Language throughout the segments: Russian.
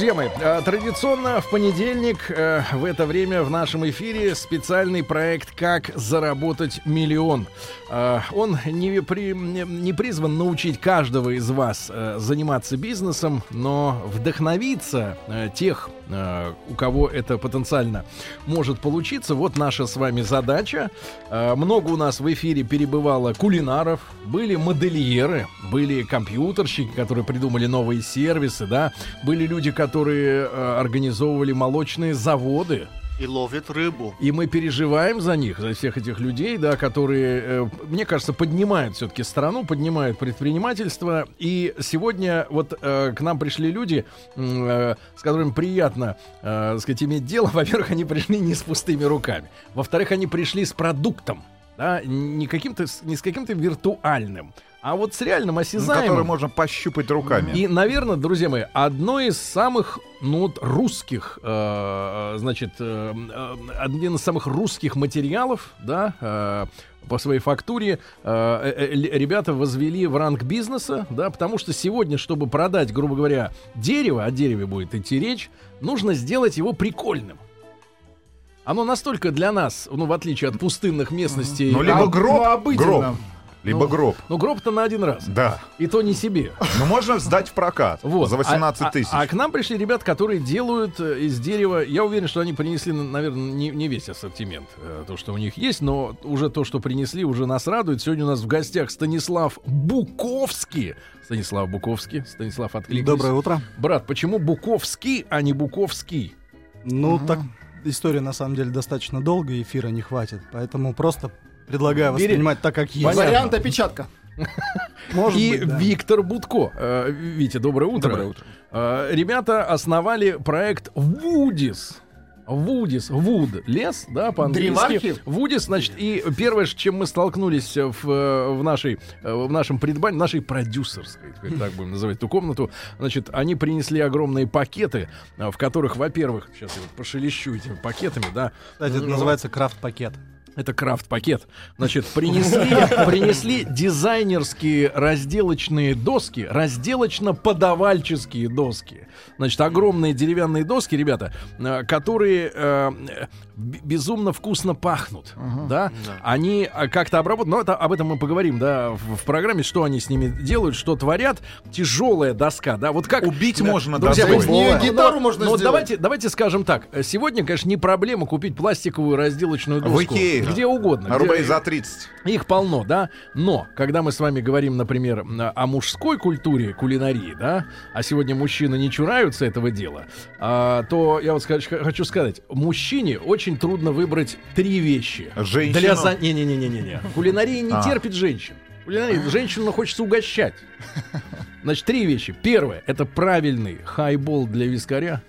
Друзья мои, э, традиционно в понедельник э, в это время в нашем эфире специальный проект «Как заработать миллион». Э, Он не, при, не призван научить каждого из вас заниматься бизнесом, но вдохновиться тех, у кого это потенциально может получиться. Вот наша с вами задача. Много у нас в эфире перебывало кулинаров, были модельеры, были компьютерщики, которые придумали новые сервисы, да, были люди, которые э, организовывали молочные заводы. И ловят рыбу. И мы переживаем за них, за всех этих людей, да, которые, э, мне кажется, поднимают все-таки страну, поднимают предпринимательство. И сегодня вот э, к нам пришли люди, э, с которыми приятно, э, сказать, иметь дело. Во-первых, они пришли не с пустыми руками. Во-вторых, они пришли с продуктом, да, не каким-то, не с каким-то виртуальным, а вот с реальным осязаемым. Который можно пощупать руками. И, наверное, друзья мои, одно из самых, ну, вот, русских, э, значит, э, э, один из самых русских материалов, да, э, по своей фактуре э, э, ребята возвели в ранг бизнеса, да, потому что сегодня, чтобы продать, грубо говоря, дерево, о дереве будет идти речь, нужно сделать его прикольным. Оно настолько для нас, ну, в отличие от пустынных местностей... Ну, либо гроб, ну, гроб. Либо ну, гроб. Ну, гроб-то на один раз. Да. И то не себе. Ну, можно сдать в прокат вот. за 18 тысяч. А, а, а к нам пришли ребята, которые делают э, из дерева... Я уверен, что они принесли, наверное, не, не весь ассортимент, э, то, что у них есть, но уже то, что принесли, уже нас радует. Сегодня у нас в гостях Станислав Буковский. Станислав Буковский. Станислав, откликнись. Доброе утро. Брат, почему Буковский, а не Буковский? Ну, угу. так история на самом деле достаточно долгая, эфира не хватит. Поэтому просто Предлагаю воспринимать так, как есть. Вариант опечатка. Может и быть, да. Виктор Будко. Э, Витя, доброе утро. Доброе утро. Э, ребята основали проект Вудис. Вудис, Вуд, лес, да, по-английски. Вудис, значит, и первое, с чем мы столкнулись в, в нашей, в нашем предбании, нашей продюсерской, так будем называть эту комнату, значит, они принесли огромные пакеты, в которых, во-первых, сейчас я вот пошелещу этими пакетами, да. Кстати, это называется крафт-пакет. Это крафт-пакет. Значит, принесли, принесли дизайнерские разделочные доски, разделочно-подавальческие доски. Значит, огромные деревянные доски, ребята, э, которые э, безумно вкусно пахнут. Uh-huh. Да? да? Они э, как-то обработаны. Но это, об этом мы поговорим, да, в, в программе, что они с ними делают, что творят. Тяжелая доска, да. Вот как убить да, можно друзья, доской. Не, гитару но, можно но сделать. давайте, давайте скажем так. Сегодня, конечно, не проблема купить пластиковую разделочную доску. В Икее. Где угодно. На рублей где... за 30. Их полно, да. Но, когда мы с вами говорим, например, о мужской культуре кулинарии, да, а сегодня мужчины не чураются этого дела, а, то я вот скажу, хочу сказать, мужчине очень трудно выбрать три вещи. Женщину? Для за... Не-не-не-не-не. Кулинария не а. терпит женщин. Кулинария, женщину хочется угощать. Значит, три вещи. Первое, это правильный хайбол для вискаря.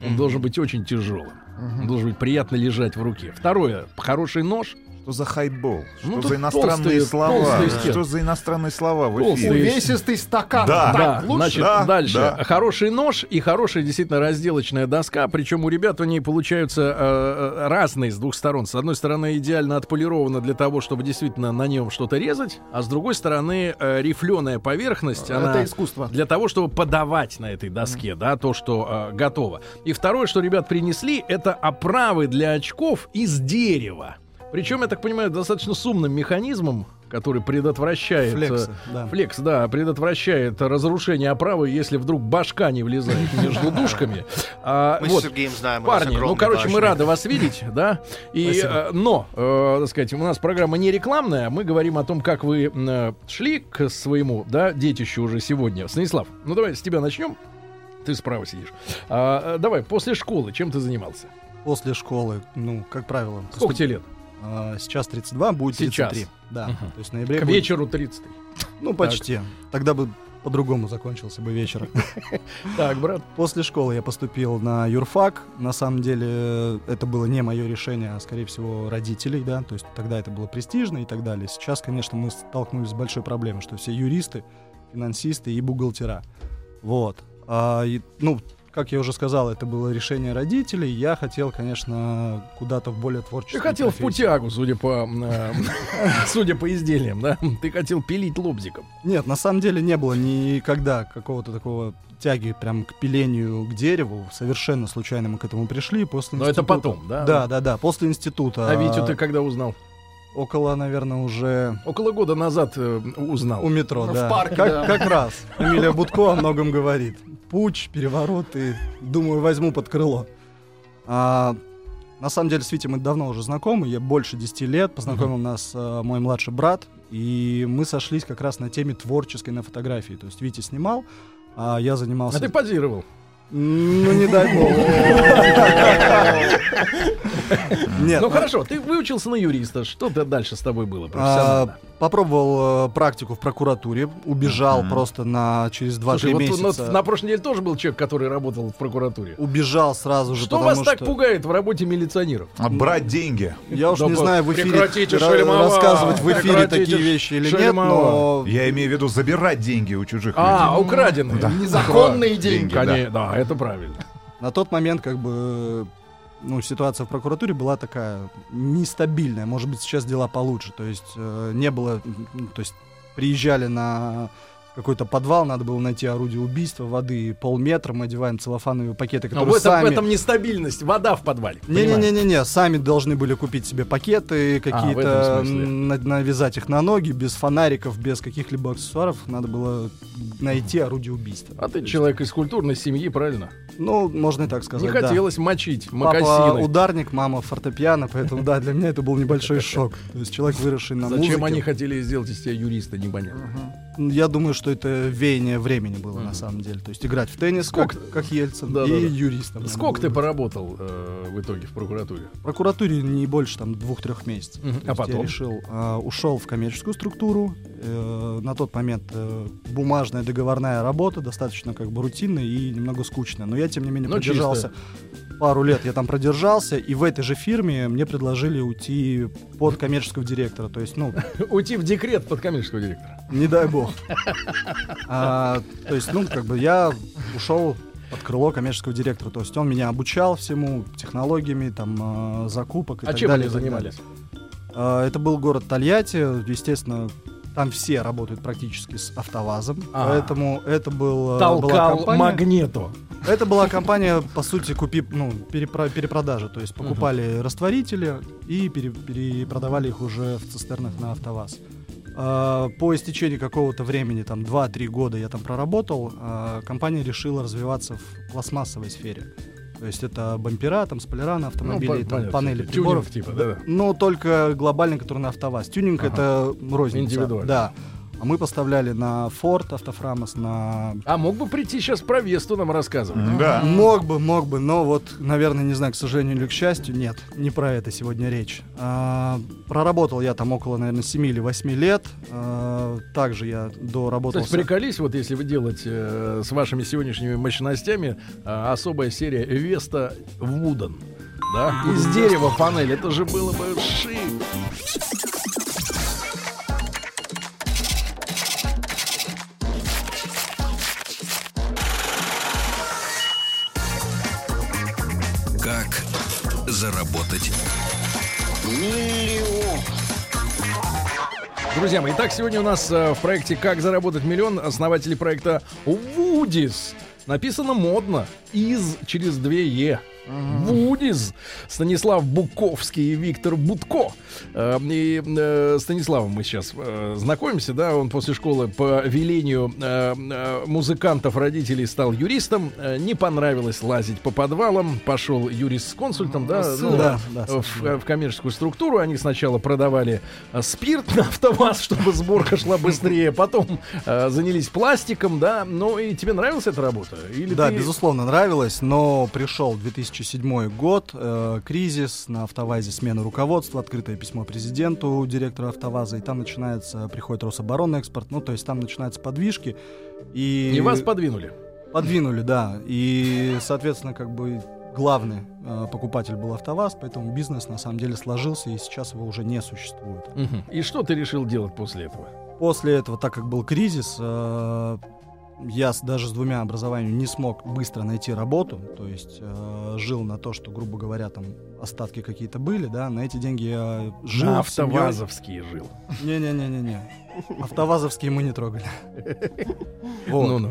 Он должен быть очень тяжелым. Он должен быть приятно лежать в руке. Второе, хороший нож — что за хайбол? Что ну, за иностранные толстые, слова? Толстые что за иностранные слова в эфире? Увесистый стакан. Да, да. лучше? значит, да, дальше. Да. Хороший нож и хорошая действительно разделочная доска. Причем у ребят они получаются э, э, разные с двух сторон. С одной стороны, идеально отполировано для того, чтобы действительно на нем что-то резать, а с другой стороны, э, рифленая поверхность. Это она искусство. Для того, чтобы подавать на этой доске, mm. да, то, что э, готово. И второе, что ребят принесли, это оправы для очков из дерева. Причем, я так понимаю, достаточно с умным механизмом, который предотвращает... Флекс, э, да. Флекс, да, предотвращает разрушение оправы, если вдруг башка не влезает между душками. А, мы вот, с Сергеем знаем. Парни, ну, короче, башни. мы рады вас видеть, да. И, э, но, э, так сказать, у нас программа не рекламная, мы говорим о том, как вы э, шли к своему, да, детищу уже сегодня. Станислав, ну давай с тебя начнем. Ты справа сидишь. А, э, давай, после школы чем ты занимался? После школы, ну, как правило. Сколько тебе лет? А, сейчас 32, будет 33. Сейчас. Да. Угу. То есть в ноябре К будет... вечеру 30. Ну, почти. Так. Тогда бы по-другому закончился бы вечер. Так, брат. После школы я поступил на юрфак. На самом деле это было не мое решение, а скорее всего родителей, да. То есть тогда это было престижно и так далее. Сейчас, конечно, мы столкнулись с большой проблемой, что все юристы, финансисты и бухгалтера. Вот. А, и, ну, как я уже сказал, это было решение родителей. Я хотел, конечно, куда-то в более Ты творческую хотел в профессию. путягу, судя по, э, судя по изделиям, да? Ты хотел пилить лобзиком. Нет, на самом деле не было никогда какого-то такого тяги прям к пилению к дереву. Совершенно случайно мы к этому пришли. После Но это института- потом, да? Да, да, да. После института. А Витю ты когда узнал? Около, наверное, уже Около года назад э, узнал. у метро, В да. парке, как, да. как раз. Эмилия Будко о многом говорит. Путь, переворот и, думаю, возьму под крыло. А, на самом деле с Витей мы давно уже знакомы, я больше 10 лет. Познакомил нас э, мой младший брат, и мы сошлись как раз на теме творческой на фотографии. То есть Витя снимал, а я занимался... А ты позировал. Ну, не дай бог. Нет, Ну ну, хорошо, ты выучился на юриста. Что дальше с тобой было а, попробовал э, практику в прокуратуре, убежал просто на через 2-3 Слушай, вот, месяца. вот на прошлой неделе тоже был человек, который работал в прокуратуре. Убежал сразу же, Что вас так пугает в работе милиционеров? А брать деньги. я уж Да не знаю в эфире рассказывать в эфире такие вещи или нет, но Я имею в виду забирать деньги у чужих А, людей. украденные. Незаконные деньги. Да, это правильно. на тот момент как бы ну, ситуация в прокуратуре была такая нестабильная. Может быть, сейчас дела получше. То есть э, не было, то есть приезжали на какой-то подвал, надо было найти орудие убийства, воды полметра, мы одеваем целлофановые пакеты, Но которые в этом, в сами... этом нестабильность. Вода в подвале. Не-не-не-не, сами должны были купить себе пакеты, А, в какие-то на- навязать их на ноги, без фонариков, без каких-либо аксессуаров. Надо было найти орудие убийства. А ты человек из культурной семьи, правильно? Ну, можно и так сказать. Не да. хотелось мочить Папа макасины. ударник, мама фортепиано, поэтому да, для меня это был небольшой шок. То есть человек, выросший на Зачем музыке. они хотели сделать из тебя юриста, непонятно. Я думаю, что это веяние времени было на самом деле. То есть играть в теннис, как, Сколько- как Ельцин, Да, и да, да. юристом. Сколько ты поработал э, в итоге в прокуратуре? В прокуратуре не больше там двух-трех месяцев. То А потом? Я решил, а, ушел в коммерческую структуру. Э, на тот момент э, бумажная договорная работа, достаточно как бы рутинная и немного скучная. Но я, тем не менее, Ну, продержался. Пару лет я там продержался, и в этой же фирме мне предложили уйти под коммерческого директора. То есть, ну, Уйти в декрет под коммерческого директора. не дай бог. А, то есть, ну, как бы я ушел под крыло коммерческого директора. То есть он меня обучал всему, технологиями, там, а, закупок и А так чем далее. они и так занимались? А, Это был город Тольятти, естественно, там все работают практически с автовазом, А. поэтому это был, а, была Толкал компания. магниту. Это была компания, по сути, купи, ну, перепро- перепродажа, то есть покупали растворители и пере- перепродавали их уже в цистернах на АвтоВАЗ. А, По истечении какого-то времени, там 2-3 года я там проработал, а, компания решила развиваться в пластмассовой сфере. То есть это бампера, там спойлера на автомобиле, Ну, там понятно, панели тюнинг приборов. типа, да-да. Но только глобальный, который на АвтоВАЗ. Тюнинг Ага. это розница. Индивидуально. Да. А мы поставляли на Ford, Автофрамос, на А мог бы прийти сейчас про Весту нам рассказывать? Да. Мог бы, мог бы, но вот, наверное, не знаю, к сожалению или к счастью, нет, не про это сегодня речь. А, проработал я там около, наверное, 7 или 8 лет. А, также я доработал... Кстати, приколись, вот если вы делать э, с вашими сегодняшними мощностями э, особая серия Веста Вуден. Да? Из дерева панель. Это же было бы шик. Друзья мои, итак, сегодня у нас э, в проекте «Как заработать миллион» основатели проекта Вудис. Написано модно. Из через две Е. Вудис. Станислав Буковский и Виктор Будко. Э, И э, Станиславом мы сейчас э, знакомимся, да, он после школы по велению э, музыкантов, родителей стал юристом. Не понравилось лазить по подвалам, пошел юрист с консультом, да, ну, Да, да, в, в коммерческую структуру. Они сначала продавали спирт на автомат, чтобы сборка шла быстрее. Потом занялись пластиком, да. Ну и тебе нравилась эта работа? Или Да, ты- безусловно, нравилось, но пришел 2004 2007 год, э, кризис, на АвтоВАЗе смена руководства, открытое письмо президенту, директору АвтоВАЗа, и там начинается, приходит Рособоронэкспорт, ну, то есть там начинаются подвижки. И, И вас подвинули. подвинули, да. И, соответственно, как бы главный э, покупатель был АвтоВАЗ, поэтому бизнес на самом деле сложился, и сейчас его уже не существует. Мгм. И что ты решил делать после этого? После этого, так как был кризис, э, я даже с двумя образованиями не смог быстро найти работу, то есть э, жил на то, что, грубо говоря, там остатки какие-то были, да, на эти деньги я жил. На автовазовские жил. Не-не-не-не-не. Автовазовские мы не трогали. Вот. Ну-ну.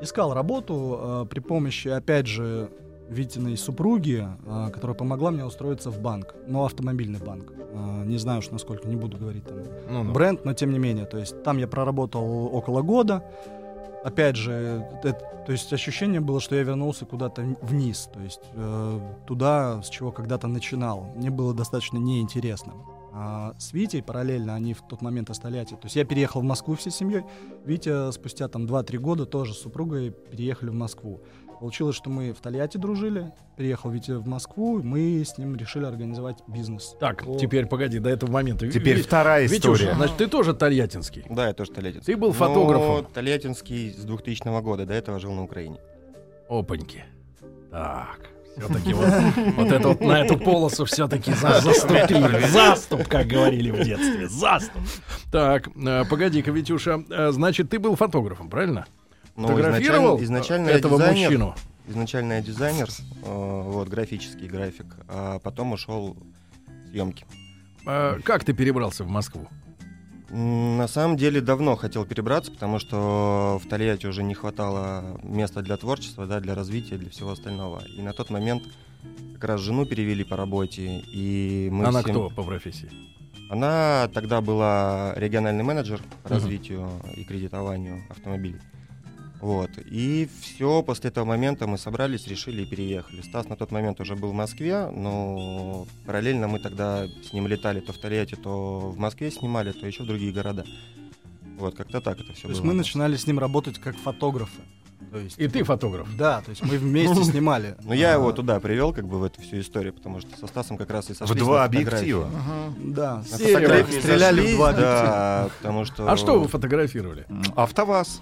Искал работу э, при помощи, опять же, Витиной супруги, э, которая помогла мне устроиться в банк, но автомобильный банк. Э, не знаю уж насколько, не буду говорить там Ну-ну. бренд, но тем не менее. То есть там я проработал около года. Опять же, это- то есть ощущение было, что я вернулся куда-то вниз, то есть э, туда, с чего когда-то начинал. Мне было достаточно неинтересно. А с Витей параллельно они в тот момент остались. То есть я переехал в Москву всей семьей. Витя спустя там 2-3 года тоже с супругой переехали в Москву. Получилось, что мы в Тольятти дружили. Приехал Витя в Москву, и мы с ним решили организовать бизнес. Так, По- теперь погоди, до этого момента. Теперь Ви- вторая история. значит, ты тоже тольяттинский. Да, я тоже тольяттинский. Ты был Но фотографом. Тольяттинский с 2000 года, до этого жил на Украине. Опаньки. Так, все-таки вот, вот это вот на эту полосу все-таки заступили. Заступ, как говорили в детстве. Заступ. Так, э, погоди-ка, Витюша, э, значит, ты был фотографом, правильно? Но Фотографировал изначально, изначально этого дизайнер, мужчину? изначально я дизайнер, э, вот, графический график, а потом ушел съемки. Э, Как ты перебрался в Москву? На самом деле давно хотел перебраться, потому что в Тольятти уже не хватало места для творчества, да, для развития, для всего остального. И на тот момент как раз жену перевели по работе, и мы Она всем- кто по профессии? Она тогда была региональный менеджер по развитию и кредитованию автомобилей. Вот. И все, после этого момента мы собрались, решили и переехали. Стас на тот момент уже был в Москве, но параллельно мы тогда с ним летали то в Тольятти, то в Москве снимали, то еще в другие города. Вот, как-то так это все То было. есть мы начинали с ним работать как фотографы. То есть, И ты фотограф. Да, то есть мы вместе снимали. Ну, я его А, туда привел, как бы, в эту всю историю, потому что со Стасом как раз и В сошлись два на фотографии. объектива. Да, фотографии Стреляли в сошлись, два да, потому что... А что вы фотографировали? АвтоВАЗ.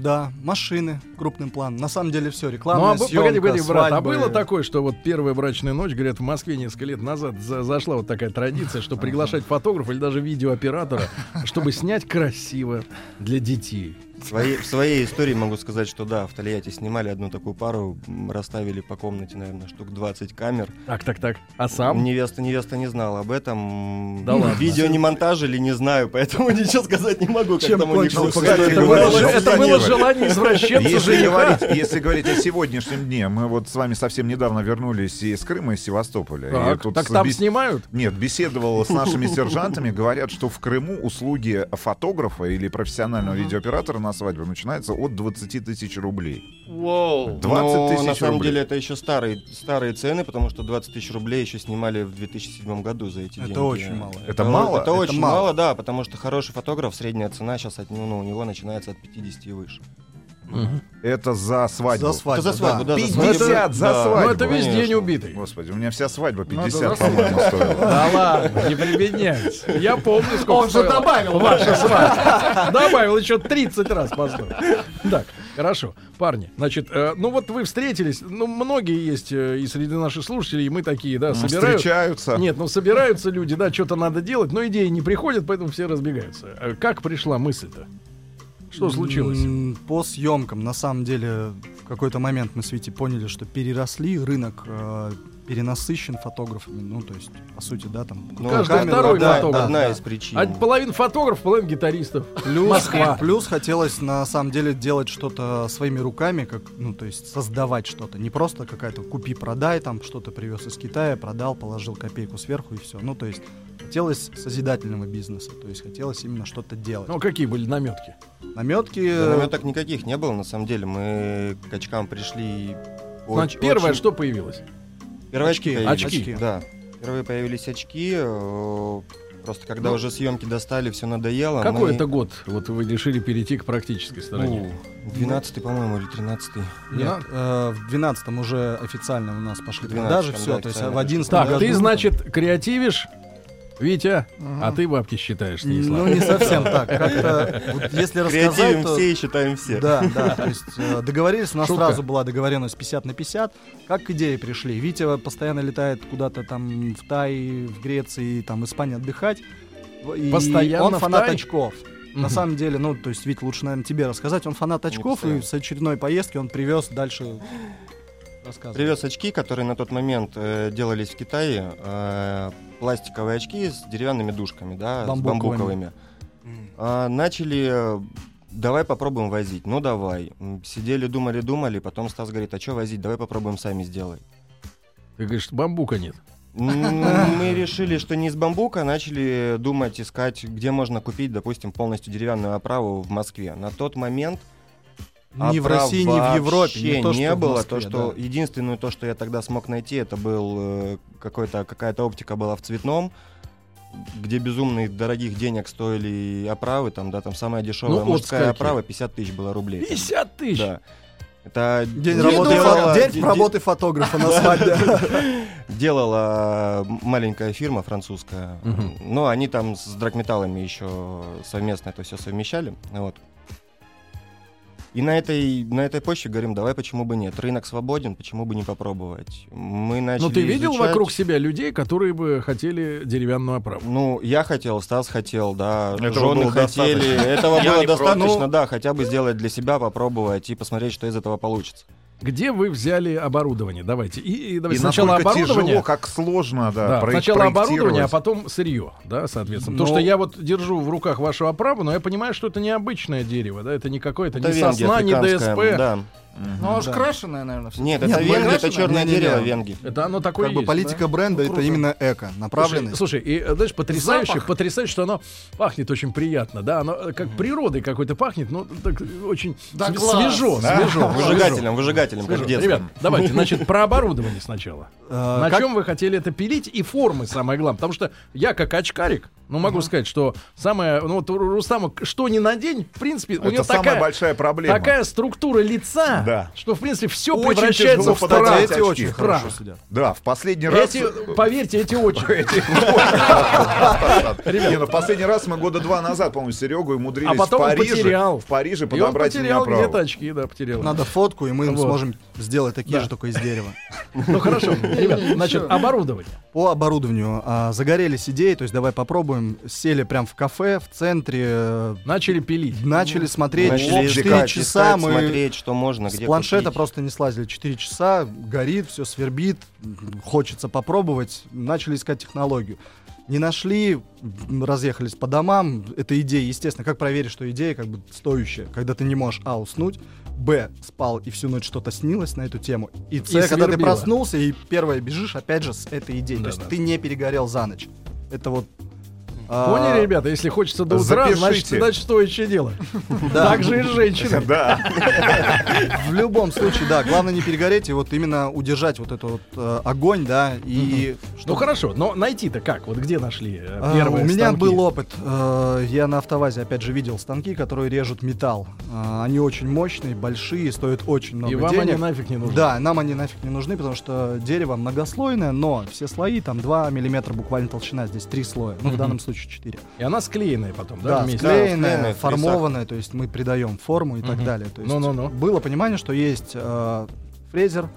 Да, машины крупным планом. На самом деле все, Ну, рекламная а съемка, погоди, погоди, брат, а свадьбы. было такое, что вот первая брачная ночь, говорят, в Москве несколько лет назад за- зашла вот такая традиция, что приглашать фотографа или даже видеооператора, чтобы снять красиво для детей. В своей, в своей истории могу сказать, что да, в Тольятти снимали одну такую пару, расставили по комнате, наверное, штук 20 камер. Так, так, так. А сам? Невеста, невеста не знала об этом. Да ладно. Видео не монтажили, не знаю, поэтому ничего сказать не могу. как Чем кончилось? это было, желание извращенца Если жениха. говорить, если говорить о сегодняшнем дне, мы вот с вами совсем недавно вернулись из Крыма, из Севастополя. Так, там снимают? Нет, беседовал с нашими сержантами, говорят, что в Крыму услуги фотографа или профессионального видеооператора на свадьбу начинаются от 20 тысяч рублей. Воу. 20 Но тысяч на самом рублей. деле это еще старые, старые цены, потому что 20 тысяч рублей еще снимали в 2007 году за эти Это деньги. очень мало. Это мало? Это, Это очень мало. мало. да, потому что хороший фотограф, средняя цена сейчас от, ну, у него начинается от 50 и выше. Это за свадьбу. За свадьбу, Это за свадьбу, да, за 50 свадьбу. за Да. свадьбу. Ну, это весь конечно. день убитый. Господи, у меня вся свадьба Надо 50, за по-моему, стоила. Да ладно, не прибедняйся. Я помню, сколько Он же добавил. Ваша свадьба. Добавил еще 30 раз поставил. Так, хорошо. Парни, значит, э, ну вот вы встретились, ну многие есть э, и среди наших слушателей, и мы такие, да, собирают. Встречаются. Нет, ну собираются люди, да, что-то надо делать, но идеи не приходят, поэтому все разбегаются. Э, Как пришла мысль-то? Что случилось? По съемкам, на самом деле, в какой-то момент мы с Витей поняли, что переросли, рынок э, перенасыщен фотографами. Ну, то есть, по сути, да, там... Ну, Каждый камера, второй да, фотограф, Одна да. из причин. А половина фотографов, половина гитаристов. Плюс, Москва. плюс хотелось на самом деле делать что-то своими руками, как, ну, то есть создавать что-то. Не просто какая-то купи-продай, там что-то привез из Китая, продал, положил копейку сверху и все. Ну, то есть хотелось созидательного бизнеса, то есть хотелось именно что-то делать. Ну, какие были наметки? Наметки... Да, наметок никаких не было, на самом деле. Мы к очкам пришли... Значит, первое, очень- что появилось? Первые очки. Очки. появились. Очки. Да. Первые появились очки. э, Просто когда уже съемки достали, все надоело. Какой мы- это год? Вот вы решили перейти к практической стороне. Ну, 12 по-моему, или 13 Нет, э, в 12-м уже официально у нас пошли 12-м, продажи, да, все. То есть в 11 Так, году... ты, значит, креативишь, Витя, а ты бабки считаешь, Станислав. Ну, не совсем так. Как-то, вот если рассказать, то... все и считаем все. Да, да, то есть э, договорились, у нас Шутка. сразу была договоренность 50 на 50. Как к идее пришли? Витя постоянно летает куда-то там в Тай, в Греции, там, Испании отдыхать. И Постоянно он в фанат Тай? очков. На Мгм. самом деле, ну, то есть, Вить, лучше, наверное, тебе рассказать. Он фанат очков, и с очередной поездки он привез дальше рассказывай. Привез очки, которые на тот момент э, делались в Китае. э, пластиковые очки с деревянными дужками, да, Бамбуковыми. с бамбуковыми. А, начали, э, давай попробуем возить. Ну давай. Сидели, думали, думали, потом Стас говорит, а что возить, давай попробуем сами сделай. Ты говоришь, бамбука нет. Мы решили, что не из бамбука, начали думать, искать, где можно купить, допустим, полностью деревянную оправу в Москве. На тот момент Ни в России, ни в Европе. Не, то, что в было. Москве, то, что да. единственное, то, что я тогда смог найти, это был э, какой-то какая-то оптика была в цветном, где безумных дорогих денег стоили оправы, там, да, там самая дешевая Ну, мужская скольки? оправа 50 тысяч было рублей. 50 тысяч! Да. Это День, Не работы, дорого. день де- работы фотографа на свадьбе. делала маленькая фирма французская. Мгм. Ну, они там с драгметаллами еще совместно это все совмещали. Вот. И на этой, на этой почве говорим, давай почему бы нет. Рынок свободен, почему бы не попробовать. Мы начали Ну ты видел изучать. вокруг себя людей, которые бы хотели деревянную оправу? Ну, я хотел, Стас хотел, да, Этого жены хотели. достаточно. Этого Я было достаточно, Ну, да, хотя бы сделать для себя, попробовать и посмотреть, что из этого получится. Где вы взяли оборудование? Давайте. И, и давайте И сначала оборудование. тяжело, как сложно, да, Да, проек- сначала оборудование, а потом сырье, да, соответственно. Ну- Потому что я вот держу в руках вашу оправу, но я понимаю, что это необычное дерево, да, это не какое-то, Это не венги сосна, не ДСП. Да. Ну, оно же Да. крашеное, наверное, все. Нет, Нет, это венги, это черное дерево венги. Это оно такое Как бы политика да? бренда Ну, это именно эко, направленность. Слушай, слушай, и знаешь, потрясающе, Запах. потрясающе, что оно пахнет очень приятно, да, оно э, как природой какой-то пахнет, ну так очень Да св- класс. свежо, Да. свежо, Выжигателем, выжигателем, как. Ребят, давайте, значит, про оборудование сначала. Э, На чем вы хотели это пилить и формы самое главное, потому что я как очкарик, ну могу сказать, что самое, ну вот у Рустама что ни на день, в принципе, у Это него самая такая большая проблема. такая структура лица, Да. что в принципе все Очень превращается в прах. эти очки. очень В хорошо прах. сидят. Да, в последний раз... Эти, поверьте, эти очень. Не, ну в последний раз мы года два назад, по-моему, с Серегой умудрились А потом в Париже, потерял. в Париже И он подобрать мне потерял где-то очки, да, потерял. Надо фотку, и мы Вот. сможем сделать такие Да. же, только из дерева. Ну хорошо, ребят, значит, оборудование. По оборудованию а, загорелись идеи, то есть давай попробуем. Сели прям в кафе, в центре, э, Начали пилить. начали смотреть. Начали 4 искать, часа искать, мы смотреть, что можно, с где планшета купить. просто не слазили. 4 часа, горит, все свербит, хочется попробовать. Начали искать технологию. Не нашли, разъехались по домам. Это идея, естественно. Как проверить, что идея как бы стоящая? Когда ты не можешь, а, уснуть, б, спал и всю ночь что-то снилось на эту тему. И с, И когда ты проснулся и первое бежишь, опять же, с этой идеей. То есть Да-да. ты не перегорел за ночь. Это вот... а, Поняли, ребята, если хочется до утра, значит, значит, стоящее дело. Да. Так же и с женщиной. Да. В любом случае, да, главное не перегореть и вот именно удержать вот этот вот э, огонь, да, и... Ну чтобы- хорошо, но найти-то как? Вот где нашли э, А, первые У меня станки? был опыт. э, Я на автовазе, опять же, видел станки, которые режут металл. А, Они очень мощные, большие, стоят очень много И вам денег. они нафиг не нужны. Да, нам они нафиг не нужны, потому что дерево многослойное, но все слои, там 2 миллиметра буквально толщина, здесь 3 слоя, ну в данном случае 4. И она склеенная потом, да, Да, вместе? склеенная, склеенная, в формованная, то есть мы придаем форму и так Мгм. далее. То есть Ну-ну-ну. было понимание, что есть э, фрезер,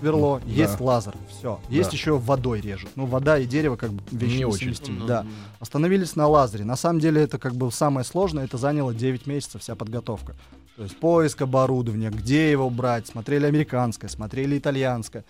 сверло, Да. есть лазер, все. Есть Да. еще водой режет. Ну, вода и дерево как бы вещи Не очень. несовместимы, Да. Остановились на лазере. На самом деле это как бы самое сложное, это заняло 9 месяцев вся подготовка. То есть поиск оборудования, где его брать, смотрели американское, смотрели итальянское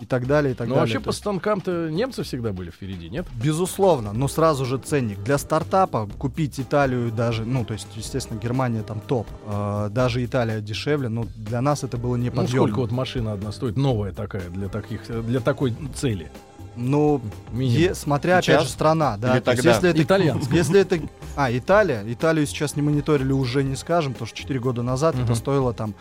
и так далее, и так Ну далее. вообще То по есть, станкам-то немцы всегда были впереди, нет? Безусловно, но сразу же ценник. Для стартапа купить Италию даже, ну, то есть, естественно, Германия там топ. Э, даже Италия дешевле, но для нас это было Ну неподъемно. сколько вот машина одна стоит, новая такая, для таких, для такой цели? Ну, е- смотря, опять Сейчас? же, страна, да. Или есть, тогда? если это, Итальянская. Если это... А, Италия. Италию сейчас не мониторили, уже не скажем, потому что 4 года назад это стоило там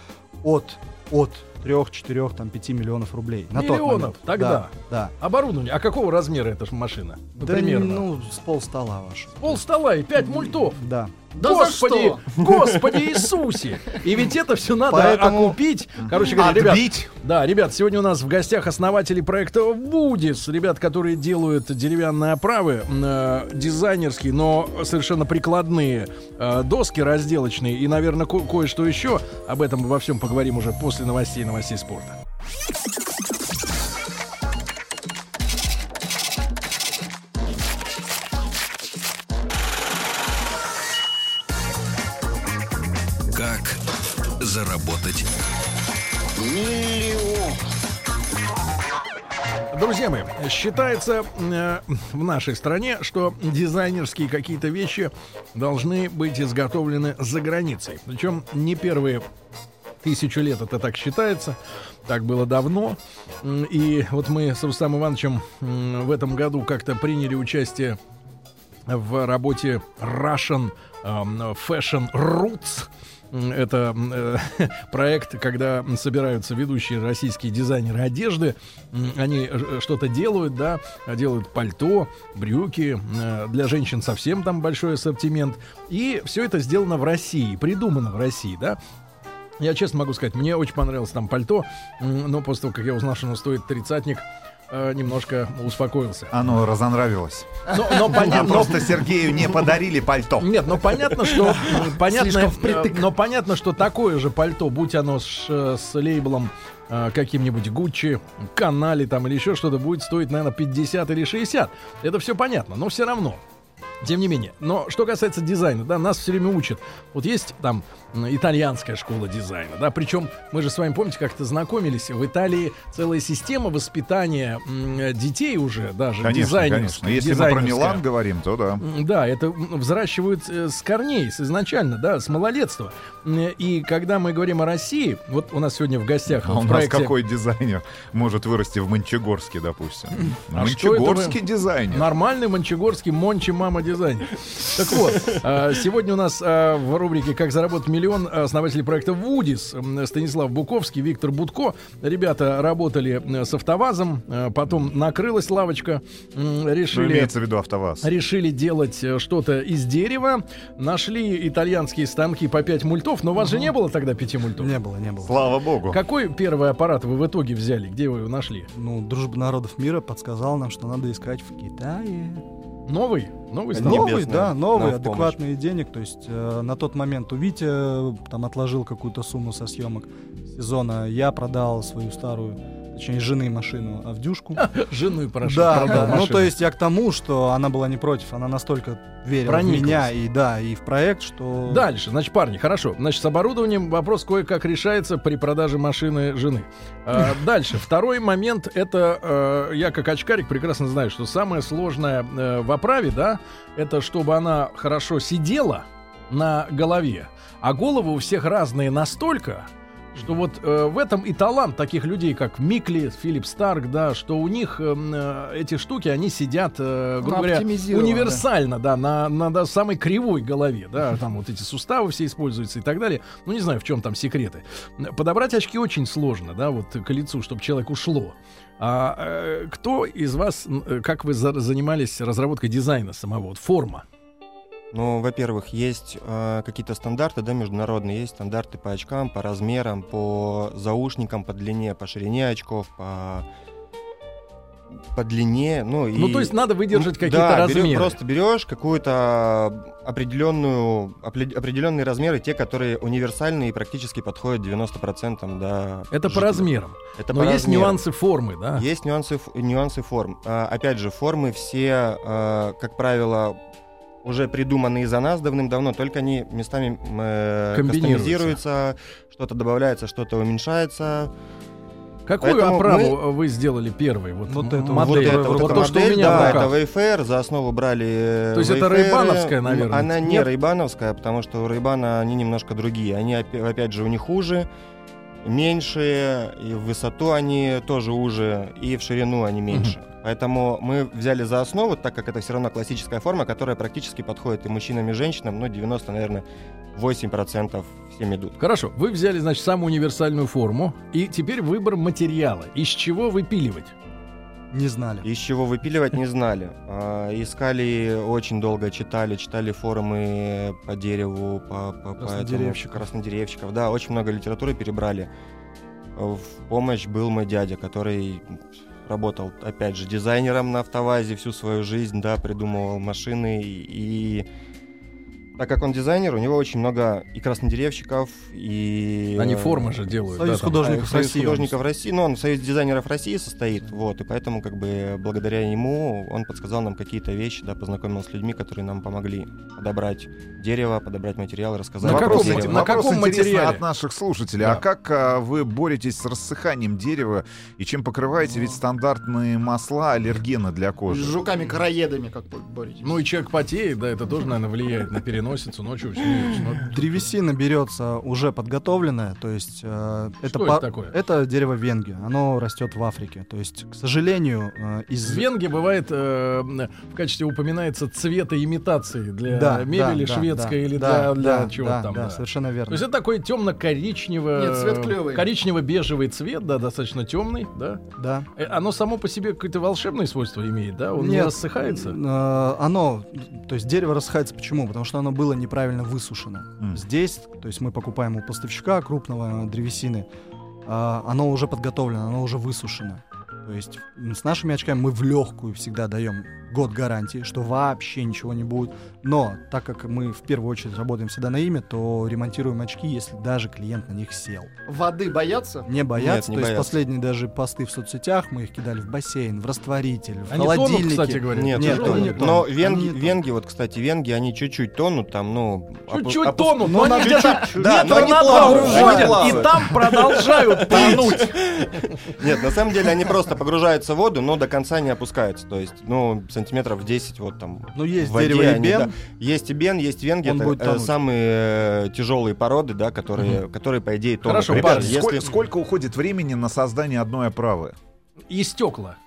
от, от трех, четырех, там, пяти миллионов рублей. На тот Миллионов момент. тогда? Да, да. Оборудование. А какого размера эта машина? Ну, Да, примерно. ну, с пол стола ваш. Пол стола и пять мультов. Да. Да за Господи, что? Господи Иисусе! И ведь это все надо Поэтому- окупить. Короче говоря, ребят, Отбить. да, ребят, сегодня у нас в гостях основатели проекта Вудис, ребят, которые делают деревянные оправы, э, дизайнерские, но совершенно прикладные э, доски разделочные и, наверное, ко- кое-что еще. Об этом во всем поговорим уже после новостей, новостей спорта. Как заработать Друзья мои, считается э, в нашей стране, что дизайнерские какие-то вещи должны быть изготовлены за границей. Причем не первые тысячу лет это так считается. Так было давно. И вот мы с Рустам Ивановичем в этом году как-то приняли участие в работе Russian эм, Fashion Roots. Это э, проект, когда собираются ведущие российские дизайнеры одежды. Они э, что-то делают, да, делают пальто, брюки. э, Для женщин совсем там большой ассортимент. И все это сделано в России, придумано в России, да. Я честно могу сказать, мне очень понравилось там пальто, но после того, как я узнал, что оно стоит тридцатник, э, немножко успокоился. Оно разонравилось. Но, но А понятно, просто Сергею не подарили пальто. нет, ну понятно, что понятно, но понятно, что такое же пальто, будь оно с, э, с лейблом э, каким-нибудь Гуччи, Канали там или еще что-то, будет стоить, наверное, 50 или 60. Это все понятно, но все равно. Тем не менее. Но что касается дизайна, да, нас все время учат. Вот есть там итальянская школа дизайна, да, причем мы же с вами, помните, как-то знакомились, в Италии целая система воспитания детей уже, даже Конечно, дизайнерская, конечно. Если мы про. Милан говорим, то да. Да, это взращивают э, с корней, с изначально, да, с малолетства. И когда мы говорим о России, вот у нас сегодня в гостях А вот у в нас проекте какой дизайнер может вырасти в Мончегорске, допустим? А Мончегорский дизайнер. нормальный мончегорский Мончи Мама дизайнер. Так вот, э, сегодня у нас э, в рубрике «Как заработать миллион» основатели проекта «Вудис» Станислав Буковский, Виктор Будко. Ребята работали э, с «АвтоВАЗом», э, потом накрылась лавочка, м, Ну, решили... имеется в виду АвтоВАЗ. решили делать э, что-то из дерева, нашли итальянские станки по 5 мультов, но у вас же не было тогда 5 мультов. Не было, не было. Слава богу. Какой первый аппарат вы в итоге взяли? Где вы его нашли? Ну, Дружба народов мира подсказала нам, что надо искать в Китае. Новый? Новый станок? Новый, да, новый, адекватный денег. То есть э, на тот момент у Вити э, там отложил какую-то сумму со съемок сезона. Я продал свою старую, точнее, жены машину Авдюшку. Жену и прошу. Да, да. Ну, то есть я к тому, что она была не против, она настолько верила Прониклась. в меня и да, и в проект, что... Дальше, значит, парни, хорошо. Значит, с оборудованием вопрос кое-как решается при продаже машины жены. А, дальше, второй момент, это э, я как очкарик прекрасно знаю, что самое сложное э, в оправе, да, это чтобы она хорошо сидела на голове, а головы у всех разные настолько, что вот э, в этом и талант таких людей, как Микли, Филипп Старк, да, что у них э, э, эти штуки, они сидят, э, грубо говоря, универсально, да, на, на да, самой кривой голове, да, там вот эти суставы все используются и так далее. Ну, не знаю, в чем там секреты. Подобрать очки очень сложно, да, вот к лицу, чтобы человек ушло. А э, кто из вас, э, как вы за- занимались разработкой дизайна самого, вот форма? Ну, во-первых, есть э, какие-то стандарты, да, международные, есть стандарты по очкам, по размерам, по заушникам, по длине, по ширине очков, по по длине, ну и... Ну, то есть надо выдержать Ну, какие-то да, размеры. просто берешь какую-то определенную, определенные размеры, те, которые универсальные и практически подходят 90% да, Это по жителям. размерам. Это Но по есть размерам. нюансы формы, да? Есть нюансы, нюансы форм. А, опять же, формы все, а, как правило, уже придуманные за нас давным-давно, только они местами э, Комбинируются. кастомизируются, что-то добавляется, что-то уменьшается. Какую Поэтому оправу вы сделали первой? Вот, Вот эту модель. вот, это, это, вот вот то, эта что у модель, меня да, в это. Wayfair, за основу брали э, То есть это Wayfair. рейбановская, наверное? Она не Нет? рейбановская, потому что у рейбана они немножко другие. Они, опя- опять же, у них уже меньше, и в высоту они тоже уже, и в ширину они меньше. Поэтому мы взяли за основу, так как это все равно классическая форма, которая практически подходит и мужчинам, и женщинам, ну, 90, наверное, 8% всем идут. Хорошо, вы взяли, значит, самую универсальную форму, и теперь выбор материала. Из чего выпиливать? Не знали. Из чего выпиливать не знали. А, искали, очень долго читали, читали форумы по дереву, по, по, по Краснодеревщиков. этому, краснодеревщиков. Да, очень много литературы перебрали. В помощь был мой дядя, который работал, опять же, дизайнером на автовазе всю свою жизнь, да, придумывал машины и так как он дизайнер, у него очень много и краснодеревщиков, и... Они формы же делают. Союз да, художников Союз России. художников России, ну, он в Союз дизайнеров России состоит, вот, и поэтому, как бы, благодаря ему он подсказал нам какие-то вещи, да, познакомил с людьми, которые нам помогли подобрать дерево, подобрать материал, рассказать На каком дерево. мате- на каком материале? от наших слушателей. Да. А как а, вы боретесь с рассыханием дерева и чем покрываете? Ведь стандартные масла аллергены для С кожи. жуками-караедами как вы боретесь? Ну и человек потеет, да, это тоже, наверное, влияет на переносицу ночью. Древесина берется уже подготовленная, то есть э, это, Что по- это такое? это дерево венги, оно растет в Африке. То есть, к сожалению, э, из В Венге бывает э, в качестве упоминается цвета имитации для Да, мебели да, шведской да, или да, для, для да, чего да, там. да, да. совершенно верно. То есть это такой темно-коричнево... Нет, цвет клёвый. Коричнево-бежевый цвет, да, достаточно темный, да. да. Э, Оно само по себе какое-то волшебное свойство имеет, да? Он не Нет, рассыхается? э, оно, то есть дерево рассыхается почему? Потому что оно было неправильно высушено. М. Здесь, то есть мы покупаем у поставщика крупного древесины, а, оно уже подготовлено, оно уже высушено. То есть с нашими очками мы в легкую всегда даем год гарантии, что вообще ничего не будет. Но так как мы в первую очередь работаем всегда на имя, то ремонтируем очки, если даже клиент на них сел. Воды боятся? Не боятся. не то есть боятся. последние даже посты в соцсетях мы их кидали в бассейн, в растворитель, в Они тонут, холодильнике. кстати говоря. Нет, Нет, тонут. Но тонут. Они венги, тонут. венги, вот, кстати, венги, они чуть-чуть тонут, там, ну... опу- Чуть-чуть опус- тонут, ну, но на они где-то Да, но метра они на плавают, и там продолжают тонуть. Нет, на самом деле они просто погружаются в воду, но до конца не опускаются. То есть, ну, сантиметров 10 вот там. Ну, есть в воде дерево они, эбен. да. Есть эбен, есть венги, Он это будет э, самые э, тяжелые породы, да, которые, которые по идее тонут. Хорошо, Ребят, Паш, если- Сколь- сколько уходит времени на создание одной оправы? И стекла.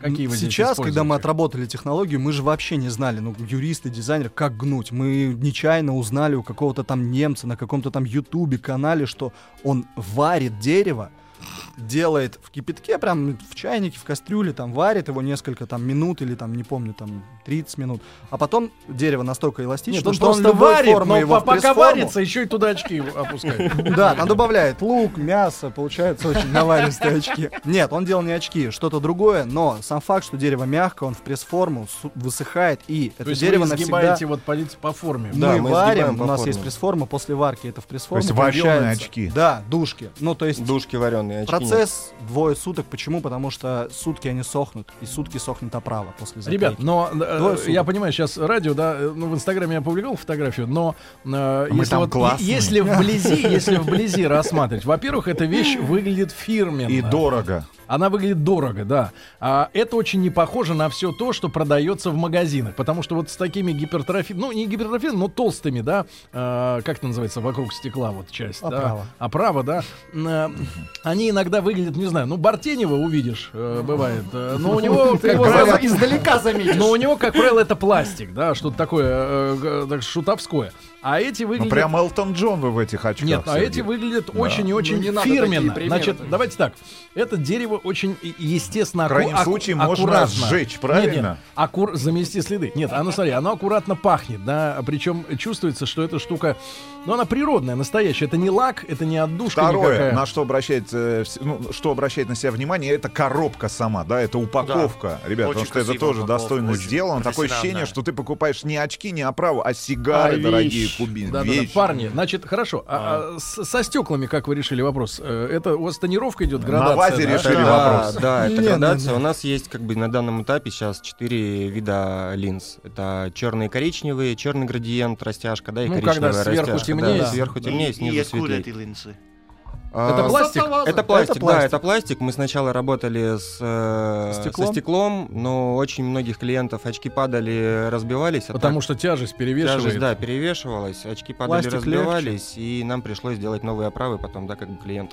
Какие вы здесь Сейчас, когда мы отработали технологию, мы же вообще не знали, ну, юристы, дизайнеры, как гнуть. Мы нечаянно узнали у какого-то там немца на каком-то там ютубе канале, что он варит дерево, делает в кипятке, прям в чайнике, в кастрюле, там варит его несколько там минут или там, не помню, там 30 минут. А потом дерево настолько эластично, Нет, он что он просто любой варит, формы но его пока варится, еще и туда очки опускает. Да, там добавляет лук, мясо, получается очень наваристые очки. Нет, он делал не очки, что-то другое, но сам факт, что дерево мягкое, он в пресс-форму высыхает, и То это дерево навсегда... вот по, лиц- по форме. Да, мы, мы варим, у нас есть пресс-форма, после варки это в пресс-форму То есть очки. Да, душки. Ну, то есть Душки вареные, очки нет. процесс двое суток. Почему? Потому что сутки они сохнут, и сутки сохнет оправа после закройки. Ребят, но э, Двое я суток. понимаю, сейчас радио, да, э, ну в Инстаграме я опубликовал фотографию, но э, мы если там вот классные. если вблизи, если вблизи рассматривать, во-первых, эта вещь выглядит фирменно. И дорого. Она выглядит дорого, да. А это очень не похоже на все то, что продается в магазинах. Потому что вот с такими гипертрофи... Ну, не гипертрофи, но толстыми, да, э, как это называется, вокруг стекла вот часть. Оправа. Да, оправа, да. Э, они иногда выглядят, не знаю, ну, Бартенева увидишь, э, бывает. э, но у него, Ты его издалека заметишь. но у него, как правило, это пластик, да, что-то такое э, шутовское. А эти Ну, выглядят... прям Элтон Джон вы в этих очках. Нет, а эти выглядят очень и очень Ну, не фирменно. Значит, давайте так. Это дерево очень естественно В крайнем аку- случае аку- можно аккуратно. сжечь, Нет, правильно? нет, аккур- замести следы. Нет, оно, смотри, оно аккуратно пахнет, да, причем чувствуется, что эта штука, ну, она природная, настоящая. Это не лак, это не отдушка Второе, никакая. на что обращает, э, ну, что обращает на себя внимание, это коробка сама, да, это упаковка, ребят, Очень потому что это тоже упаковка, достойно сделано. Такое ощущение, что ты покупаешь не очки, не оправу, а сигары, А вещь. дорогие кубины. Да, да, да, парни, значит, хорошо. А, а с- со стеклами, как вы решили вопрос? Э, Это у вас тонировка идет, градация? вазе да? решили да, вопрос. Да, это градация. У нас есть как бы на данном этапе сейчас четыре вида линз. Это черные и коричневые, черный градиент, растяжка, да, и Ну, коричневая когда сверху растяжка. Темнее, да, да. сверху темнее, И снизу откуда светлее. эти линзы? А, Это пластик? Это пластик, Это да, пластик. это пластик. Мы сначала работали с, э, Со стеклом? со стеклом, но очень многих клиентов очки падали, разбивались. а Потому так что тяжесть перевешивает. тяжесть, да, перевешивалась, очки падали, Пластик разбивались, и нам пришлось делать новые оправы потом, да, как бы клиент.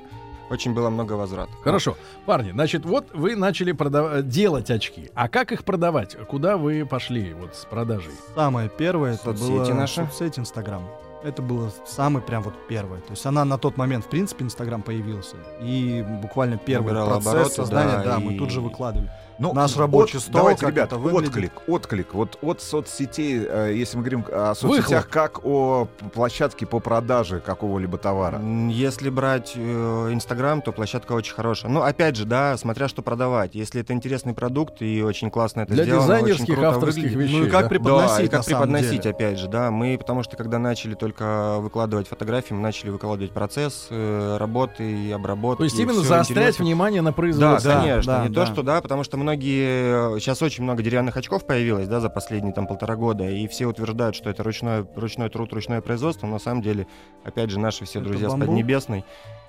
Очень было много возвратов. Хорошо, парни, значит, вот вы начали продав- делать очки. А как их продавать? Куда вы пошли вот с продажей? Самое первое это Соцсети было наши. соцсеть Инстаграм. Это было самый прям вот первое. То есть она на тот момент, в принципе, Инстаграм появился. И буквально первый Набирала процесс обороты, создания, да, да, мы и- тут же выкладывали. Ну, Наш рабочий от- стол, Давайте, как ребят, это выглядит. отклик, отклик. Вот от соцсетей, э, если мы говорим о соцсетях, как о площадке по продаже какого-либо товара. Если брать э, Инстаграм, то площадка очень хорошая. Ну, опять же, да, смотря что продавать. Если это интересный продукт и очень классно это Для сделано, очень дизайнерских круто авторских выглядит. вещей. Ну и как да? преподносить, да, и как преподносить, деле. опять же, да. Мы, потому что когда начали только выкладывать фотографии, мы начали выкладывать процесс э, работы и обработки. То есть именно заострять интересно. внимание на Да, производстве. Да, конечно. да, не то, да. что да, потому что многие сейчас очень много деревянных очков появилось, да, за последние там полтора года, и все утверждают, что это ручной, ручной труд, ручное производство. Но на самом деле, опять же, наши все Это друзья с бамбук. Поднебесной.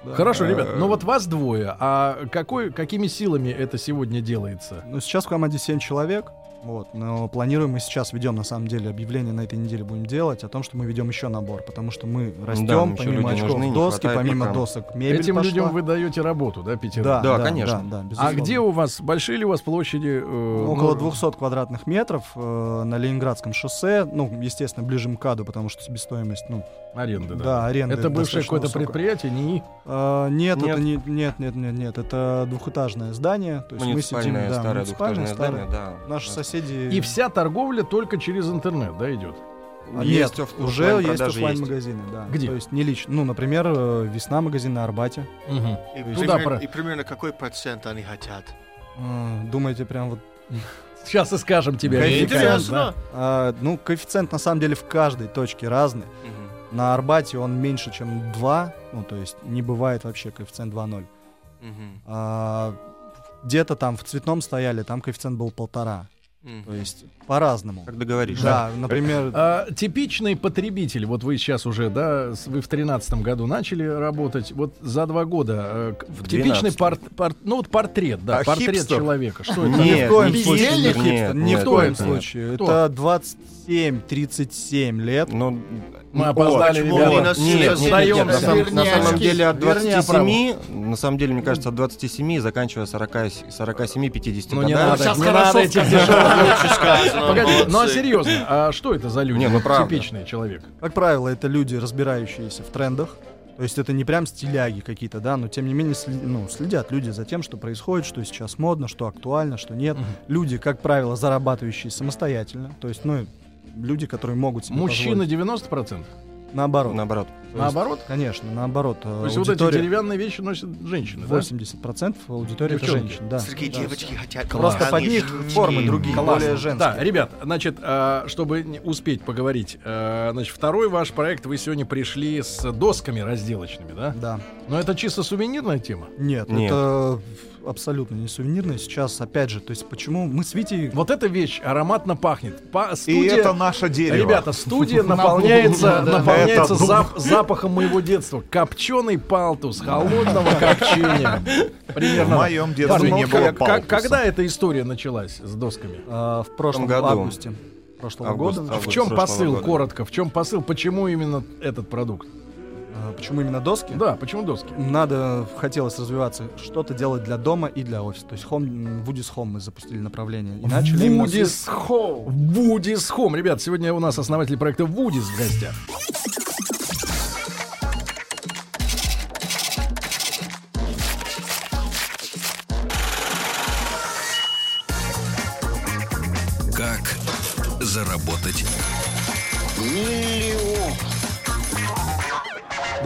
Да. Хорошо, Э, ребят, ну вот вас двое, а какой, какими силами это сегодня делается? Ну, сейчас в команде 7 человек. Вот, но планируем мы сейчас ведем, на самом деле, объявление на этой неделе будем делать о том, что мы ведем еще набор, потому что мы растем, нам еще помимо очков нужны, доски, помимо пока. досок мебель Этим пошла. людям вы даете работу, да, пятерым? Да, Да, да, конечно. да, да, А где у вас, большие ли у вас площади? э, Около ну, 200 квадратных метров э, на Ленинградском шоссе, ну, естественно, ближе к МКАДу, потому что себестоимость, ну, Аренда, да. да, аренда Это бывшее какое-то высокая. предприятие, НИИ? А, нет, Нет. это не, нет, нет, нет, нет, это двухэтажное здание, то есть мы сидим, да, старое муниципальное, двухэтажное старое. здание, да. Наши соседи... И вся торговля только через интернет, да, идет? А, Есть нет, оф- уже есть продажи офлайн есть. магазины, да. Где? То есть не лично. Ну, например, э, весна магазин на Арбате. И, Туда примерно, про- и примерно какой процент они хотят? Э, Думаете, прям вот. Сейчас и скажем тебе. Коэффициент, Интересно. А, ну, коэффициент на самом деле в каждой точке разный. На Арбате он меньше, чем 2. Ну, то есть не бывает вообще коэффициент 2.0. А, где-то там в цветном стояли, там коэффициент был полтора. То есть по-разному. Как договоришься. Да, например, А, типичный потребитель, вот вы сейчас уже, да, вы в тринадцатом году начали работать, вот за два года э, В типичный 12-м. порт, порт- ну вот портрет, да, А портрет хипстер? человека. Что это? ни в Нет, коем не случае, нет, нет, ни нет, в коем нет, нет. случае. Кто? Это 27-37 лет. Ну, Мы опоздали, ребята. Нет, нет, нет, на, самом, на самом деле от верни 27, на самом деле, мне кажется, от 27 и заканчивая 40, 47-50 Ну не надо, Сейчас не надо сказано, Погоди, ну а серьезно, а что это за люди? Не, ну. Типичный человек. Как правило, это люди, разбирающиеся в трендах. То есть это не прям стиляги какие-то, да, но тем не менее сли- ну, следят люди за тем, что происходит, что сейчас модно, что актуально, что нет. Мгм. Люди, как правило, зарабатывающие самостоятельно. То есть, ну, люди, которые могут себе Мужчины позволить. 90%? Наоборот. Наоборот. То есть, Наоборот? Конечно, наоборот. То есть вот эти деревянные вещи носят женщины, да? 80% аудитории это женщин, да. Среди Да. девочки хотят Просто под них женские. формы другие, Классно. более женские. Да, ребят, значит, э, чтобы успеть поговорить, э, значит, второй ваш проект, вы сегодня пришли с досками разделочными, да? Да. Но это чисто сувенирная тема. Нет, Нет. это абсолютно не сувенирное. Сейчас, опять же, то есть почему мы с Витей... Вот эта вещь ароматно пахнет. По- И студия- это наше дерево. Ребята, студия наполняется, Да. Наполняется Это зап- запахом моего детства. Копченый палтус, холодного копчения. в Примерно. моем детстве Парни, не было палтуса. Когда эта история началась с досками? э, в прошлом году. августе прошлого года. В чем посыл, года. коротко, в чем посыл, почему именно этот продукт? Э, Почему именно доски? Да, почему доски? Надо, хотелось развиваться, что-то делать для дома и для офиса. То есть home, Woody's Home мы запустили направление. И начали Вудис Home. Вудис Home. Ребят, сегодня у нас основатель проекта Вудис в гостях.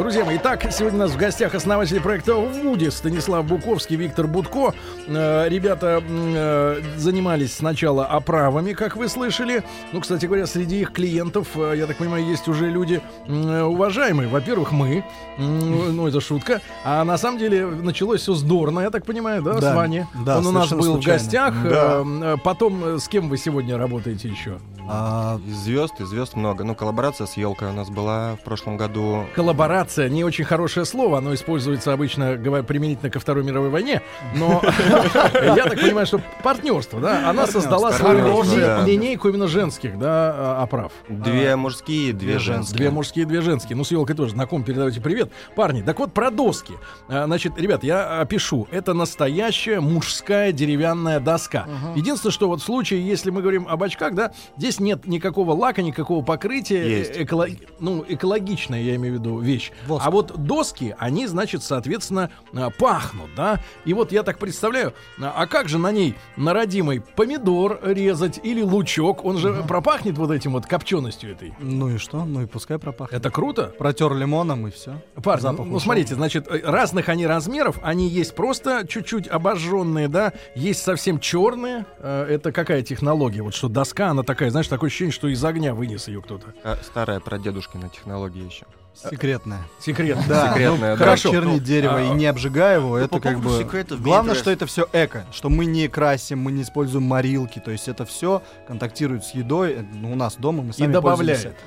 Друзья мои, итак, сегодня у нас в гостях основатель проекта Вуди Станислав Буковский, Виктор Будко. Э, Ребята э, занимались сначала оправами, как вы слышали. Ну, кстати говоря, среди их клиентов, э, я так понимаю, есть уже люди э, уважаемые. Во-первых, мы. М, Ну, это шутка. А на самом деле началось все здорово, я так понимаю, да, Да, с Ваней? да, Он у нас был случайно. в гостях. Да. Э, Потом, э, с кем вы сегодня работаете еще? А, звезд, и звезд много. Ну, коллаборация с елкой у нас была в прошлом году. Коллаборация кооперация не очень хорошее слово, оно используется обычно говоря, применительно ко Второй мировой войне, но я так понимаю, что партнерство, да, она создала свою линейку именно женских, да, а, оправ. Две мужские, две женские. Две мужские, две женские. Ну, с елкой тоже знаком, передавайте привет. Парни, так вот про доски. А, Значит, ребят, я опишу. Это настоящая мужская деревянная доска. Единственное, что вот в случае, если мы говорим об очках, да, здесь нет никакого лака, никакого покрытия. Э, эколо- Ну, экологичная, я имею в виду, вещь. Воск. А вот доски, они, значит, соответственно, а, пахнут, да. И вот я так представляю, а а как же на ней, на родимой, помидор резать или лучок? Он же пропахнет вот этим вот копченостью этой. Ну и что? Ну и пускай пропахнет. Это круто. Протер лимоном и все. Парни, Запах ну, ну, ушел. смотрите, значит, э, разных они размеров, они есть просто чуть-чуть обожженные, да, есть совсем черные. Э, Это какая технология? Вот что доска, она такая, знаешь, такое ощущение, что из огня вынес ее кто-то. Старая прадедушкина технология еще. Секретная. Секрет. Да, Секретная, ну, да. Хорошо. чернить дерево А, и не обжигая его, это по как бы... секретов Главное, что это все эко, что мы не красим, мы не используем морилки, то есть это все контактирует с едой, э, ну, у нас дома мы И сами добавляет. пользуемся.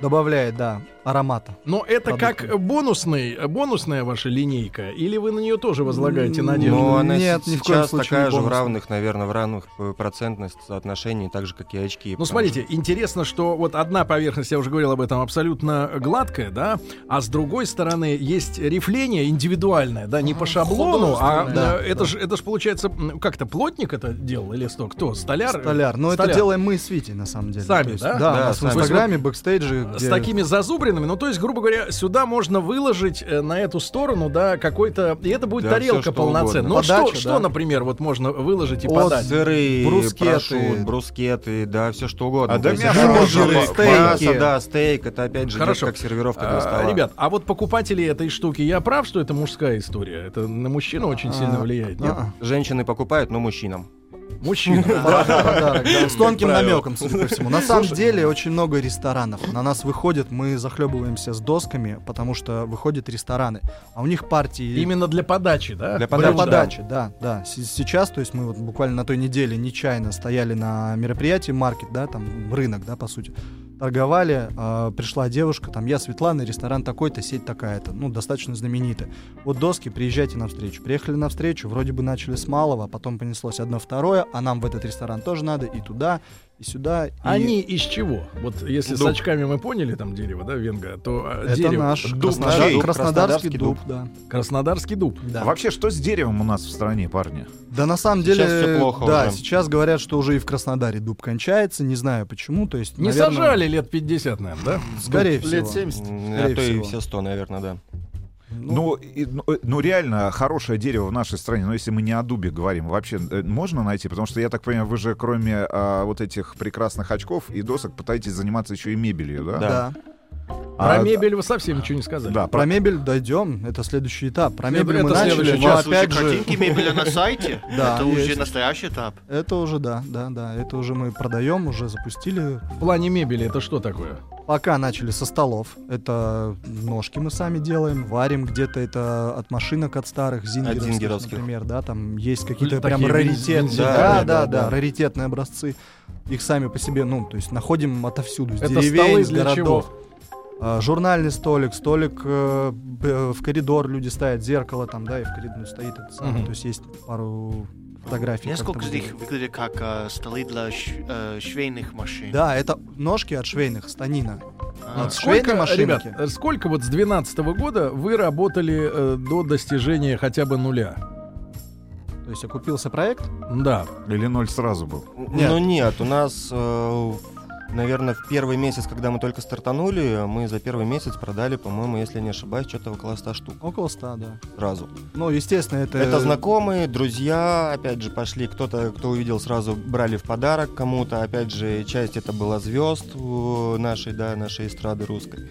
Добавляет, да, аромата. Но это Продукты. как бонусный, бонусная ваша линейка? Или вы на нее тоже возлагаете надежду? Но она Нет, с- ни в коем сейчас случае такая не же в равных, наверное, в равных э, процентных соотношениях, так же, как и очки. Ну, смотрите, интересно, что вот одна поверхность, я уже говорил об этом, абсолютно гладкая, да, а с другой стороны есть рифление индивидуальное, да, не по шаблону, а художественное. Да, э, это же это ж получается, как-то плотник это делал или что? Кто? Столяр? Столяр. Но это Столяр. делаем мы с Витей, на самом деле. Сами, есть, да? Да, Да, у нас в. Инстаграме, бэкстейджи, С где- такими зазубринами, ну то есть, грубо говоря, сюда можно выложить э, на эту сторону, да, какой-то, и это будет Да, тарелка что полноценная. Ну что, Подача, что, да. например, вот можно выложить и подать? Сыры, брускетты. прошутто, брускеты, да, все что угодно. А, да, мясо можно, стейки. мясо, да, стейк, это опять же Хорошо. как сервировка А, для стола. ребят, а вот покупатели этой штуки, я прав, что это мужская история? Это на мужчину очень сильно А, влияет, нет? а-а. Женщины покупают, но мужчинам. Мужчина. Подарок, да, С тонким намеком, судя по всему. На самом деле очень много ресторанов. На нас выходят, мы захлебываемся с досками, потому что выходят рестораны. А у них партии Именно для подачи, да? Для Для подачи, да. да, Сейчас, то есть мы вот буквально на той неделе нечаянно стояли на мероприятии маркет, да, там рынок, да, по сути. Торговали, а, пришла девушка, там я Светлана, ресторан такой-то, сеть такая-то, ну, достаточно знаменитая. Вот доски, приезжайте навстречу. Приехали навстречу, вроде бы начали с малого, а потом понеслось одно второе, а нам в этот ресторан тоже надо, и туда, и сюда. и- Они из чего? Вот если с Дуб. очками мы поняли там дерево, да, венга, то а, Это дерево. наш Дуб, Краснодар- чей? краснодарский Краснодарский дуб, дуб. да. Краснодарский дуб. да. А Вообще, что с деревом у нас в стране, парни? Да, на самом Сейчас деле, всё плохо да, уже. сейчас говорят, что уже и в Краснодаре дуб кончается, не знаю почему, то есть, Не наверное, сажали лет 50, наверное, да? скорее всего. Лет 70. М, Скорее А то и всего. все 100, наверное, да. Ну, и- ну, э, ну, реально, хорошее дерево в нашей стране, но если мы не о дубе говорим, вообще э, можно найти? Потому что, я так понимаю, вы же кроме а, вот этих прекрасных очков и досок пытаетесь заниматься еще и мебелью, да? Да. Да. Про А, мебель вы совсем ничего не сказали. Да, Про мебель дойдем, это следующий этап. Про След- мебель мы это начали, У вас уже опять же... картинки мебели на сайте? Да, Это уже есть. настоящий этап. Это уже, да, да, да, это уже мы продаем, уже запустили. В плане мебели это что такое? Пока начали со столов, это ножки мы сами делаем, варим где-то это от машинок от старых, зингеровских, зингеровских. например, да, там есть какие-то Такие прям раритетные, да, да, да, да, раритетные образцы. Их сами по себе, ну, то есть находим отовсюду, из Это деревень, столы из для городов. А, журнальный столик, столик э, б- в коридор люди ставят, зеркало там, да, и в коридоре стоит это самое. Мгм. То есть есть пару фотографий. как Несколько из них выглядит. выглядят как э, столы для ш- э, швейных машин. Да, это ножки от швейных, станина. А, От Сколько, машинки. ребят, э, сколько вот с 12 года вы работали э, до достижения хотя бы нуля? То есть окупился проект. Да. Или ноль сразу был? Нет. Ну нет, у нас, наверное, в первый месяц, когда мы только стартанули, мы за первый месяц продали, по-моему, если не ошибаюсь, что-то около 100 штук Около 100, да. сразу. Ну, естественно, это... Это знакомые, друзья, опять же, пошли, кто-то, кто увидел, сразу брали в подарок кому-то, опять же, часть это была звезд нашей, да, нашей эстрады русской.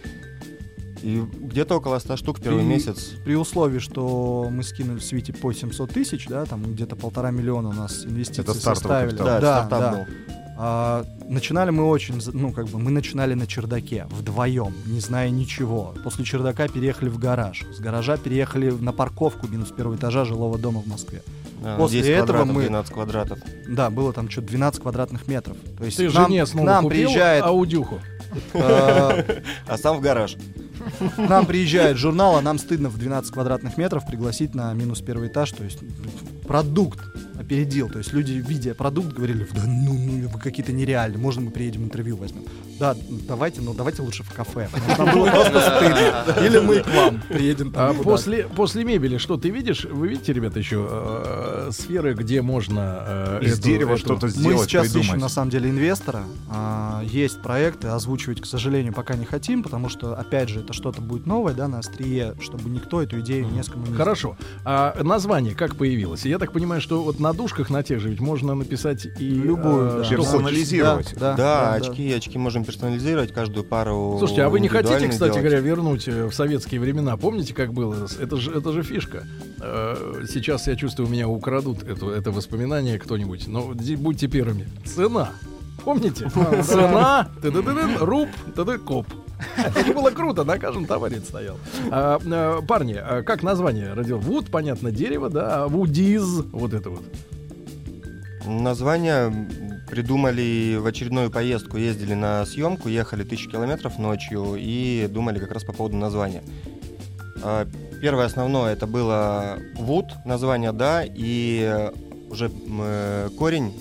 И где-то около 100 штук в первый И- месяц. При условии, что мы скинули в Свите по 700 тысяч, да, там где-то полтора миллиона у нас Это стартовый составили. капитал. Да, да, стартап да. был. А, начинали мы очень, ну, как бы, мы начинали на чердаке, вдвоем, не зная ничего. После чердака переехали в гараж. С гаража переехали на парковку минус первого этажа жилого дома в Москве. Да, После 10 этого мы- 12 квадратов. Да, было там что-то 12 квадратных метров. То есть Ты нам, жене к нам купил приезжает... аудюху. э, А сам в гараж. нам приезжает журнал, а нам стыдно в 12 квадратных метров пригласить на минус первый этаж, то есть продукт опередил. То есть люди, видя продукт, говорили, да ну, ну вы какие-то нереальные, можно мы приедем интервью возьмем. Да, давайте, но давайте лучше в кафе. потому что Нам было просто стыдно. Или мы к вам приедем. А после, после мебели что ты видишь? Вы видите, ребята, еще э, сферы, где можно э, Из эту- дерева эту- что-то Мы сделать, сейчас ищем придумать. на самом деле инвестора. А, Есть проекты, озвучивать, к сожалению, пока не хотим, потому что, опять же, это что-то будет новое, да, на острие, чтобы никто эту идею не скоммунизировал. Хорошо. А название как появилось? Я так понимаю, что вот на душках на тех же ведь можно написать и Любую, э, да. что хочешь. Персонализировать. Да, Да, очки, очки можем персонализировать, каждую пару. Слушайте, а вы не хотите, кстати говоря, вернуть э, в советские времена? Помните, как было? Это же, это же фишка. Э, Сейчас я чувствую, у меня украдут это, это воспоминание кто-нибудь. Но будьте первыми. Цена. Помните? Цена, руб, коп. Это было круто, на каждом товаре стоял. А, э, парни, а как название родил? Вуд, понятно, дерево, да, а вудиз, вот это вот. Название придумали в очередную поездку, ездили на съемку, ехали тысячу километров ночью и думали как раз по поводу названия. А, Первое основное это было Wood, название, да, и уже э, корень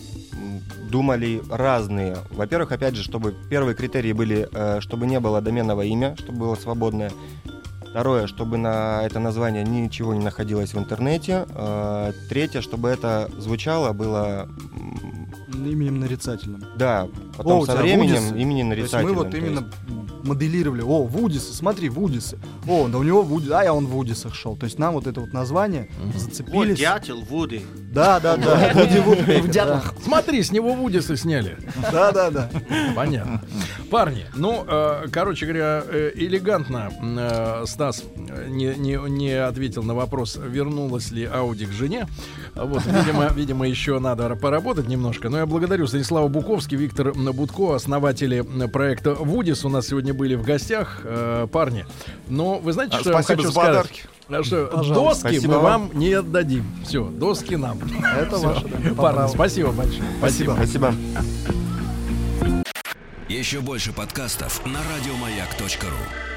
думали разные. Во-первых, опять же, чтобы первые критерии были, э, чтобы не было доменного имя, чтобы было свободное. Второе, чтобы на это название ничего не находилось в интернете. Э, Третье, чтобы это звучало, было Именем нарицательным. да, потом О, со временем Вудисы. имени То есть нарицательным. мы вот именно есть- моделировали, о, Вудисы, смотри, Вудисы. О, да у него Вудис, а я он в Вудисах шел. То есть нам вот это вот название Вот зацепились. дятел, Вуди. Да, да, да. Вуди Вудпекер, да. Смотри, с него Вудисы сняли. Да, да, да. Понятно. Парни, ну, э, короче говоря, э, элегантно э, Стас не, не, не ответил на вопрос, вернулась ли Ауди к жене. Вот, видимо, видимо, еще надо поработать немножко. Но я благодарю Станислава Буковский, Виктор Будко, основатели проекта Вудис. У нас сегодня были в гостях, э, парни. Но вы знаете, А, что я вам спасибо хочу за сказать? подарки. А что, Пожалуйста. доски Спасибо мы вам. не отдадим. Все, доски нам. Это Всё. ваше, да, Парни, спасибо большое. Спасибо. Спасибо. Еще больше подкастов на радиомаяк.ру.